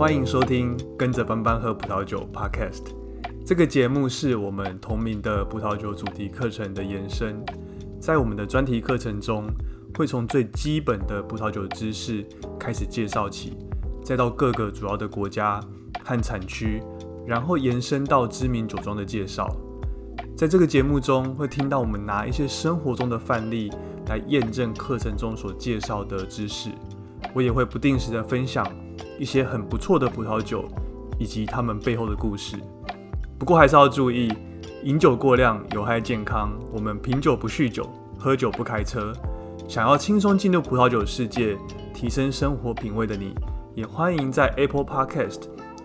欢迎收听《跟着班班喝葡萄酒》Podcast。这个节目是我们同名的葡萄酒主题课程的延伸。在我们的专题课程中，会从最基本的葡萄酒知识开始介绍起，再到各个主要的国家和产区，然后延伸到知名酒庄的介绍。在这个节目中，会听到我们拿一些生活中的范例来验证课程中所介绍的知识。我也会不定时的分享一些很不错的葡萄酒，以及他们背后的故事。不过还是要注意，饮酒过量有害健康。我们品酒不酗酒，喝酒不开车。想要轻松进入葡萄酒世界，提升生活品味的你，也欢迎在 Apple Podcast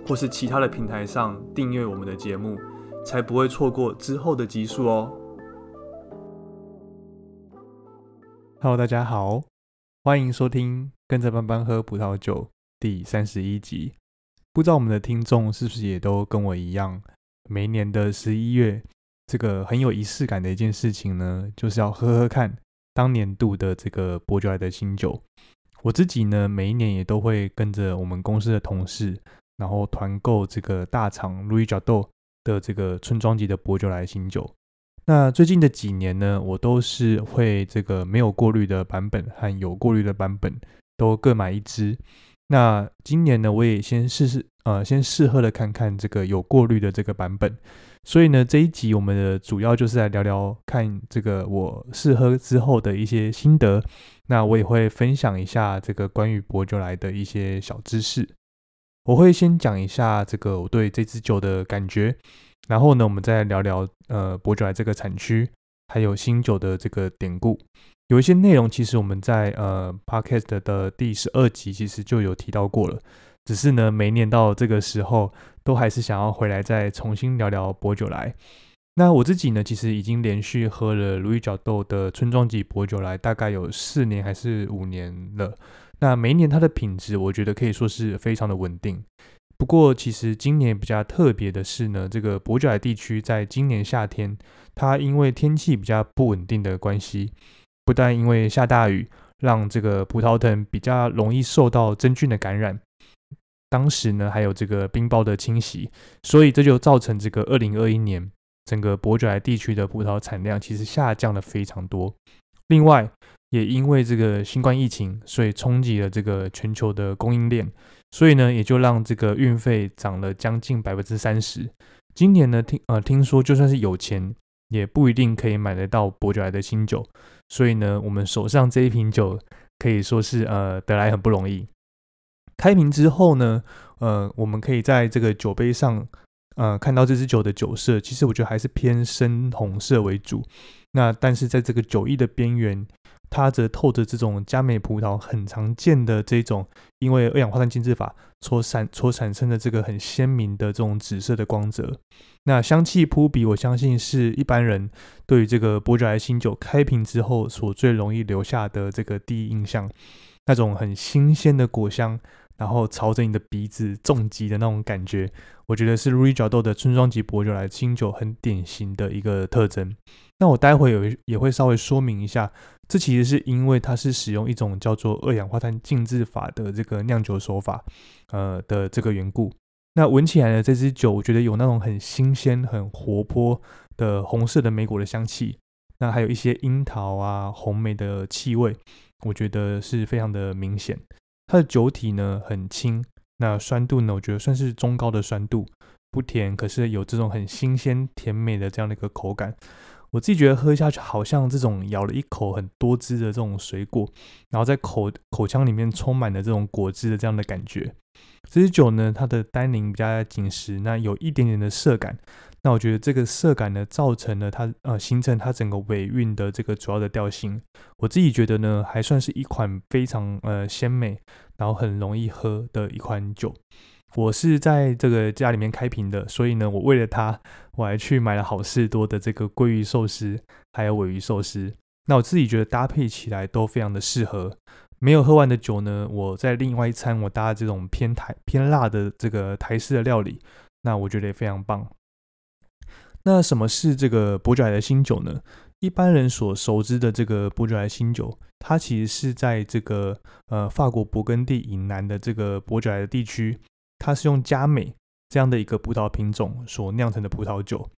或是其他的平台上订阅我们的节目。才不会错过之后的集数哦。Hello，大家好，欢迎收听《跟着班班喝葡萄酒》第三十一集。不知道我们的听众是不是也都跟我一样，每年的十一月，这个很有仪式感的一件事情呢，就是要喝喝看当年度的这个伯爵来的新酒。我自己呢，每一年也都会跟着我们公司的同事，然后团购这个大厂路易角斗。的这个村庄级的伯爵来新酒，那最近的几年呢，我都是会这个没有过滤的版本和有过滤的版本都各买一支。那今年呢，我也先试试，呃，先试喝了看看这个有过滤的这个版本。所以呢，这一集我们的主要就是来聊聊看这个我试喝之后的一些心得。那我也会分享一下这个关于伯爵来的一些小知识。我会先讲一下这个我对这支酒的感觉，然后呢，我们再聊聊呃伯爵来这个产区，还有新酒的这个典故。有一些内容其实我们在呃 podcast 的第十二集其实就有提到过了，只是呢每年到这个时候都还是想要回来再重新聊聊伯酒来。那我自己呢，其实已经连续喝了如意角豆的村庄级伯酒来，大概有四年还是五年了。那每一年它的品质，我觉得可以说是非常的稳定。不过，其实今年比较特别的是呢，这个伯爵海地区在今年夏天，它因为天气比较不稳定的关系，不但因为下大雨，让这个葡萄藤比较容易受到真菌的感染，当时呢还有这个冰雹的侵袭，所以这就造成这个二零二一年整个伯爵来地区的葡萄产量其实下降了非常多。另外，也因为这个新冠疫情，所以冲击了这个全球的供应链，所以呢，也就让这个运费涨了将近百分之三十。今年呢，听呃听说，就算是有钱，也不一定可以买得到伯爵来的新酒。所以呢，我们手上这一瓶酒可以说是呃得来很不容易。开瓶之后呢，呃，我们可以在这个酒杯上呃看到这支酒的酒色，其实我觉得还是偏深红色为主。那但是在这个酒液的边缘。它则透着这种加美葡萄很常见的这种，因为二氧化碳浸渍法所产所产生的这个很鲜明的这种紫色的光泽。那香气扑鼻，我相信是一般人对于这个伯爵新酒开瓶之后所最容易留下的这个第一印象，那种很新鲜的果香。然后朝着你的鼻子重击的那种感觉，我觉得是 r 易角豆的村庄级伯爵来新酒很典型的一个特征。那我待会有也会稍微说明一下，这其实是因为它是使用一种叫做二氧化碳浸渍法的这个酿酒手法，呃的这个缘故。那闻起来呢，这支酒我觉得有那种很新鲜、很活泼的红色的莓果的香气，那还有一些樱桃啊、红莓的气味，我觉得是非常的明显。它的酒体呢很轻，那酸度呢，我觉得算是中高的酸度，不甜，可是有这种很新鲜甜美的这样的一个口感。我自己觉得喝下去好像这种咬了一口很多汁的这种水果，然后在口口腔里面充满了这种果汁的这样的感觉。这支酒呢，它的单宁比较紧实，那有一点点的涩感。那我觉得这个色感呢，造成了它呃形成它整个尾韵的这个主要的调性。我自己觉得呢，还算是一款非常呃鲜美，然后很容易喝的一款酒。我是在这个家里面开瓶的，所以呢，我为了它，我还去买了好事多的这个鲑鱼寿司，还有尾鱼寿司。那我自己觉得搭配起来都非常的适合。没有喝完的酒呢，我在另外一餐我搭这种偏台偏辣的这个台式的料理，那我觉得也非常棒。那什么是这个伯爵来的新酒呢？一般人所熟知的这个伯爵来新酒，它其实是在这个呃法国勃艮第以南的这个伯爵来的地区，它是用佳美这样的一个葡萄品种所酿成的葡萄酒。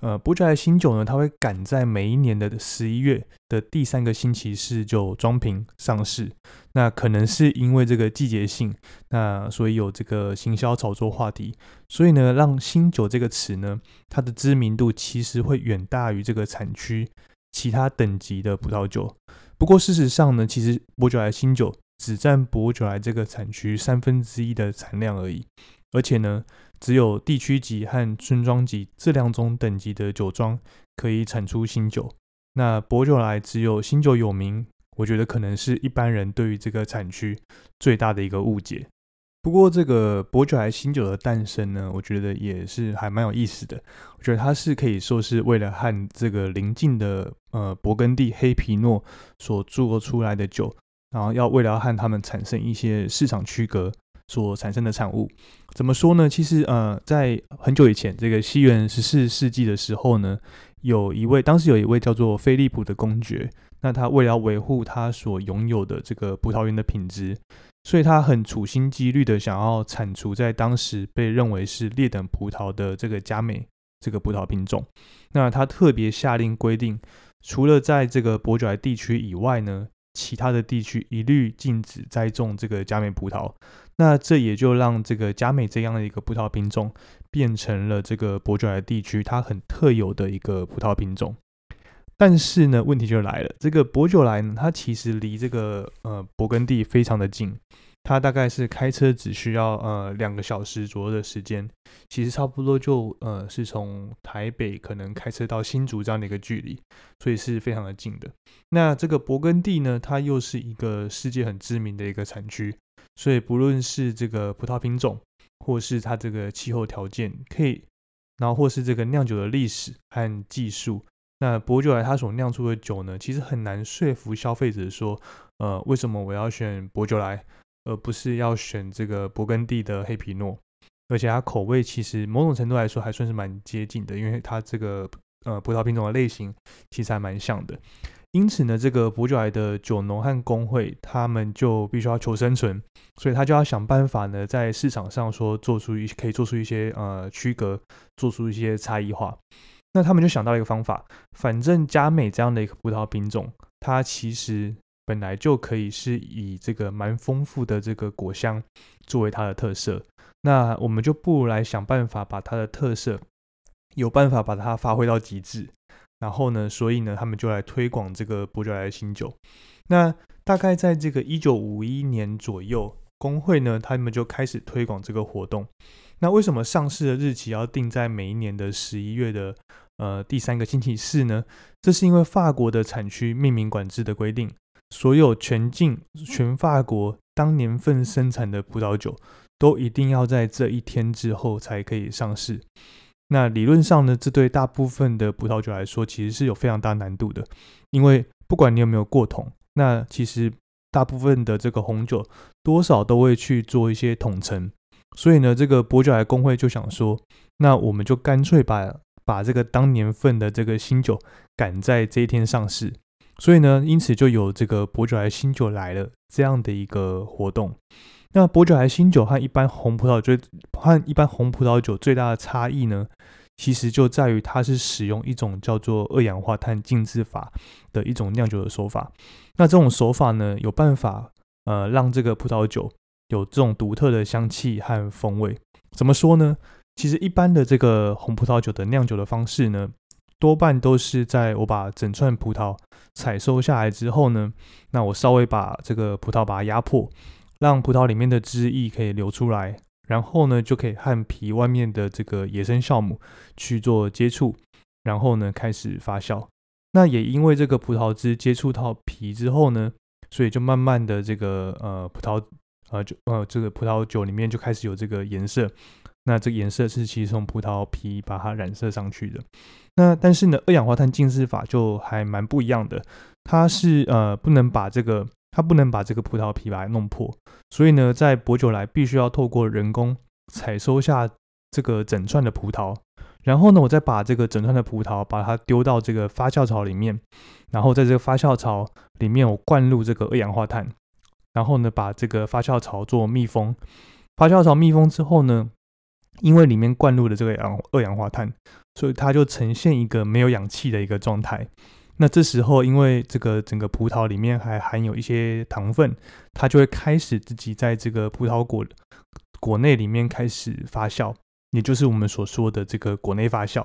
呃，伯爵莱新酒呢，它会赶在每一年的十一月的第三个星期四就装瓶上市。那可能是因为这个季节性，那所以有这个行销炒作话题，所以呢，让新酒这个词呢，它的知名度其实会远大于这个产区其他等级的葡萄酒。不过事实上呢，其实伯爵莱新酒只占伯爵莱这个产区三分之一的产量而已，而且呢。只有地区级和村庄级这两种等级的酒庄可以产出新酒。那博酒来只有新酒有名，我觉得可能是一般人对于这个产区最大的一个误解。不过，这个博酒来新酒的诞生呢，我觉得也是还蛮有意思的。我觉得它是可以说是为了和这个邻近的呃勃艮第黑皮诺所做出来的酒，然后要为了和他们产生一些市场区隔。所产生的产物怎么说呢？其实呃，在很久以前，这个西元十四世纪的时候呢，有一位当时有一位叫做菲利普的公爵，那他为了维护他所拥有的这个葡萄园的品质，所以他很处心积虑的想要铲除在当时被认为是劣等葡萄的这个佳美这个葡萄品种。那他特别下令规定，除了在这个伯爵地区以外呢，其他的地区一律禁止栽种这个佳美葡萄。那这也就让这个佳美这样的一个葡萄品种变成了这个伯爵莱地区它很特有的一个葡萄品种。但是呢，问题就来了，这个伯爵莱呢，它其实离这个呃勃艮第非常的近。它大概是开车只需要呃两个小时左右的时间，其实差不多就呃是从台北可能开车到新竹这样的一个距离，所以是非常的近的。那这个勃艮第呢，它又是一个世界很知名的一个产区，所以不论是这个葡萄品种，或是它这个气候条件，可以，然后或是这个酿酒的历史和技术，那伯爵莱它所酿出的酒呢，其实很难说服消费者说，呃，为什么我要选伯爵来？而不是要选这个勃艮第的黑皮诺，而且它口味其实某种程度来说还算是蛮接近的，因为它这个呃葡萄品种的类型其实还蛮像的。因此呢，这个伯爵莱的酒农和工会他们就必须要求生存，所以他就要想办法呢，在市场上说做出一可以做出一些呃区隔，做出一些差异化。那他们就想到了一个方法，反正佳美这样的一个葡萄品种，它其实。本来就可以是以这个蛮丰富的这个果香作为它的特色，那我们就不如来想办法把它的特色有办法把它发挥到极致。然后呢，所以呢，他们就来推广这个伯爵莱新酒。那大概在这个一九五一年左右，工会呢，他们就开始推广这个活动。那为什么上市的日期要定在每一年的十一月的呃第三个星期四呢？这是因为法国的产区命名管制的规定。所有全境全法国当年份生产的葡萄酒，都一定要在这一天之后才可以上市。那理论上呢，这对大部分的葡萄酒来说，其实是有非常大难度的。因为不管你有没有过桶，那其实大部分的这个红酒多少都会去做一些统称。所以呢，这个伯爵莱工会就想说，那我们就干脆把把这个当年份的这个新酒赶在这一天上市。所以呢，因此就有这个伯爵莱新酒来了这样的一个活动。那伯爵莱新酒和一般红葡萄酒和一般红葡萄酒最大的差异呢，其实就在于它是使用一种叫做二氧化碳浸渍法的一种酿酒的手法。那这种手法呢，有办法呃让这个葡萄酒有这种独特的香气和风味。怎么说呢？其实一般的这个红葡萄酒的酿酒的方式呢。多半都是在我把整串葡萄采收下来之后呢，那我稍微把这个葡萄把它压迫，让葡萄里面的汁液可以流出来，然后呢就可以和皮外面的这个野生酵母去做接触，然后呢开始发酵。那也因为这个葡萄汁接触到皮之后呢，所以就慢慢的这个呃葡萄呃就呃这个葡萄酒里面就开始有这个颜色。那这个颜色是其实从葡萄皮把它染色上去的。那但是呢，二氧化碳浸渍法就还蛮不一样的。它是呃不能把这个它不能把这个葡萄皮把它弄破。所以呢，在博酒来必须要透过人工采收下这个整串的葡萄，然后呢，我再把这个整串的葡萄把它丢到这个发酵槽里面，然后在这个发酵槽里面我灌入这个二氧化碳，然后呢把这个发酵槽做密封。发酵槽密封之后呢，因为里面灌入了这个氧二氧化碳，所以它就呈现一个没有氧气的一个状态。那这时候，因为这个整个葡萄里面还含有一些糖分，它就会开始自己在这个葡萄果果内里面开始发酵，也就是我们所说的这个果内发酵。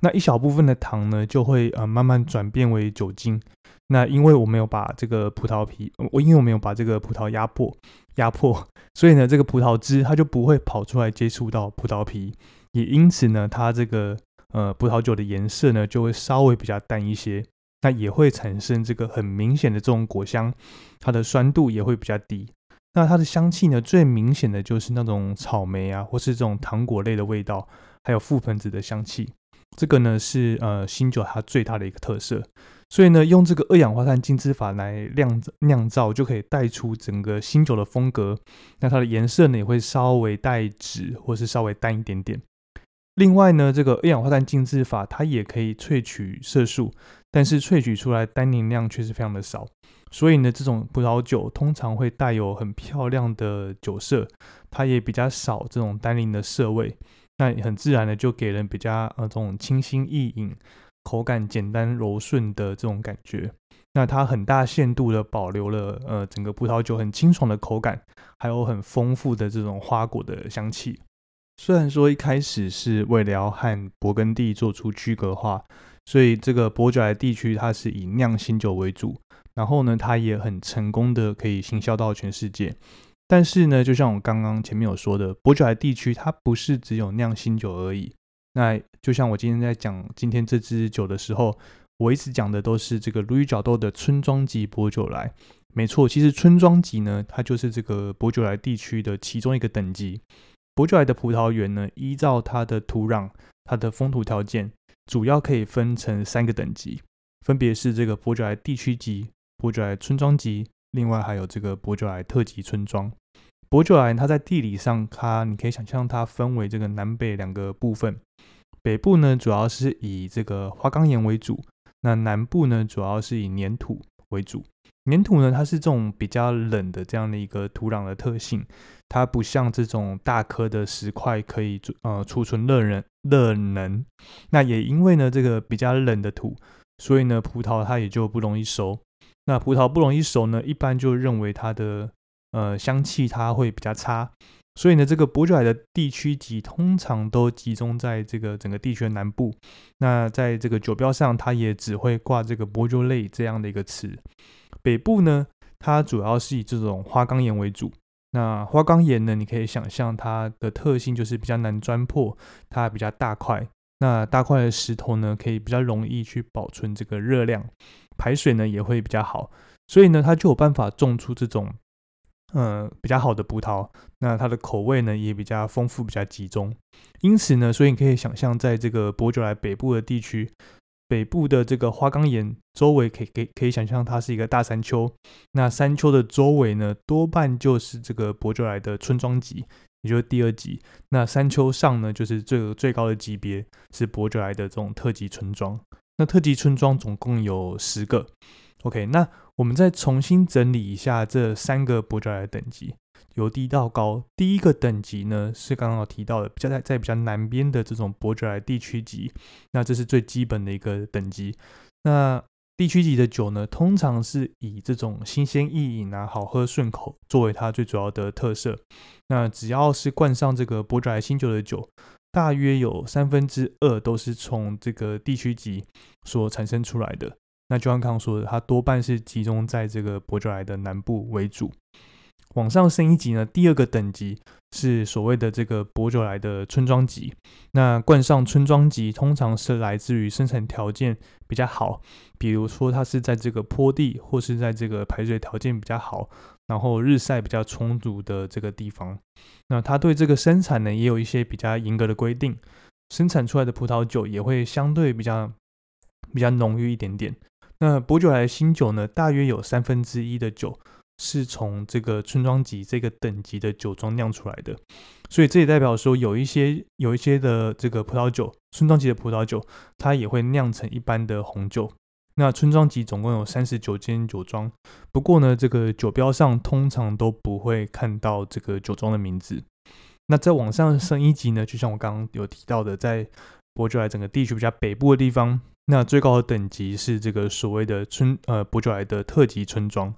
那一小部分的糖呢，就会呃慢慢转变为酒精。那因为我没有把这个葡萄皮，我因为我没有把这个葡萄压迫压迫，所以呢，这个葡萄汁它就不会跑出来接触到葡萄皮，也因此呢，它这个呃葡萄酒的颜色呢就会稍微比较淡一些。那也会产生这个很明显的这种果香，它的酸度也会比较低。那它的香气呢，最明显的就是那种草莓啊，或是这种糖果类的味道，还有覆盆子的香气。这个呢是呃新酒它最大的一个特色。所以呢，用这个二氧化碳浸渍法来酿酿造，就可以带出整个新酒的风格。那它的颜色呢，也会稍微带紫，或是稍微淡一点点。另外呢，这个二氧化碳浸渍法，它也可以萃取色素。但是萃取出来单宁量却是非常的少，所以呢，这种葡萄酒通常会带有很漂亮的酒色，它也比较少这种单宁的涩味，那很自然的就给人比较呃这种清新易饮、口感简单柔顺的这种感觉。那它很大限度的保留了呃整个葡萄酒很清爽的口感，还有很丰富的这种花果的香气。虽然说一开始是为了要和勃艮第做出区隔化。所以这个伯爵莱地区，它是以酿新酒为主，然后呢，它也很成功的可以行销到全世界。但是呢，就像我刚刚前面有说的，伯爵莱地区它不是只有酿新酒而已。那就像我今天在讲今天这支酒的时候，我一直讲的都是这个路易角豆的村庄级伯酒莱。没错，其实村庄级呢，它就是这个伯爵莱地区的其中一个等级。伯爵莱的葡萄园呢，依照它的土壤、它的风土条件。主要可以分成三个等级，分别是这个伯爵莱地区级、伯爵莱村庄级，另外还有这个伯爵莱特级村庄。伯爵莱它在地理上，它你可以想象它分为这个南北两个部分。北部呢主要是以这个花岗岩为主，那南部呢主要是以粘土为主。粘土呢它是这种比较冷的这样的一个土壤的特性。它不像这种大颗的石块可以呃储存热能热能，那也因为呢这个比较冷的土，所以呢葡萄它也就不容易熟。那葡萄不容易熟呢，一般就认为它的呃香气它会比较差。所以呢这个伯爵海的地区级通常都集中在这个整个地区的南部。那在这个酒标上，它也只会挂这个伯爵类这样的一个词。北部呢，它主要是以这种花岗岩为主。那花岗岩呢？你可以想象它的特性就是比较难钻破，它比较大块。那大块的石头呢，可以比较容易去保存这个热量，排水呢也会比较好。所以呢，它就有办法种出这种，呃，比较好的葡萄。那它的口味呢也比较丰富，比较集中。因此呢，所以你可以想象，在这个伯爵莱北部的地区。北部的这个花岗岩周围，可以可以可以想象它是一个大山丘。那山丘的周围呢，多半就是这个伯爵来的村庄级，也就是第二级。那山丘上呢，就是最最高的级别是伯爵来的这种特级村庄。那特级村庄总共有十个。OK，那我们再重新整理一下这三个伯爵来的等级。由低到高，第一个等级呢是刚刚提到的，比较在在比较南边的这种伯爵莱地区级，那这是最基本的一个等级。那地区级的酒呢，通常是以这种新鲜易饮啊、好喝顺口作为它最主要的特色。那只要是灌上这个伯爵莱新酒的酒，大约有三分之二都是从这个地区级所产生出来的。那就像刚刚说的，它多半是集中在这个伯爵莱的南部为主。往上升一级呢，第二个等级是所谓的这个伯爵来的村庄级。那冠上村庄级，通常是来自于生产条件比较好，比如说它是在这个坡地或是在这个排水条件比较好，然后日晒比较充足的这个地方。那它对这个生产呢，也有一些比较严格的规定，生产出来的葡萄酒也会相对比较比较浓郁一点点。那伯爵来的新酒呢，大约有三分之一的酒。是从这个村庄级这个等级的酒庄酿出来的，所以这也代表说有一些有一些的这个葡萄酒，村庄级的葡萄酒，它也会酿成一般的红酒。那村庄级总共有三十九间酒庄，不过呢，这个酒标上通常都不会看到这个酒庄的名字。那再往上升一级呢，就像我刚刚有提到的，在伯爵莱整个地区比较北部的地方，那最高的等级是这个所谓的村呃伯爵莱的特级村庄。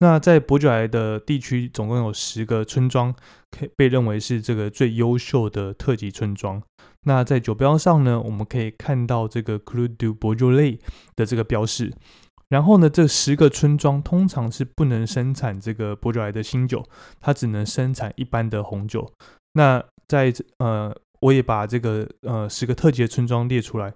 那在伯爵莱的地区，总共有十个村庄，可以被认为是这个最优秀的特级村庄。那在酒标上呢，我们可以看到这个 Cru du b o u r g e 的这个标示。然后呢，这十个村庄通常是不能生产这个伯爵莱的新酒，它只能生产一般的红酒。那在呃，我也把这个呃十个特级的村庄列出来。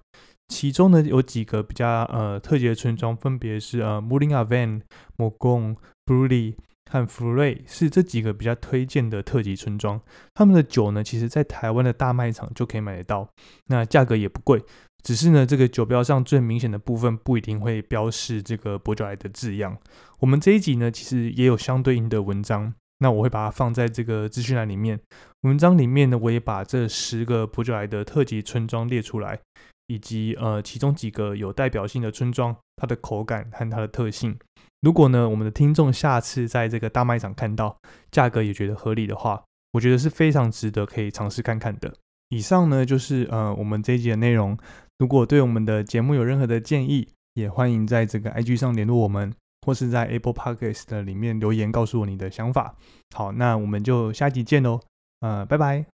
其中呢，有几个比较呃特级的村庄，分别是呃 m u l i n g a Van、m o g o n b r u l y 和 f l e 是这几个比较推荐的特级村庄。他们的酒呢，其实在台湾的大卖场就可以买得到，那价格也不贵。只是呢，这个酒标上最明显的部分不一定会标示这个伯爵来的字样。我们这一集呢，其实也有相对应的文章，那我会把它放在这个资讯栏里面。文章里面呢，我也把这十个伯爵莱的特级村庄列出来。以及呃，其中几个有代表性的村庄，它的口感和它的特性。如果呢，我们的听众下次在这个大卖场看到，价格也觉得合理的话，我觉得是非常值得可以尝试看看的。以上呢，就是呃我们这一集的内容。如果对我们的节目有任何的建议，也欢迎在这个 IG 上联络我们，或是在 Apple Podcast 里面留言告诉我你的想法。好，那我们就下集见喽，呃，拜拜。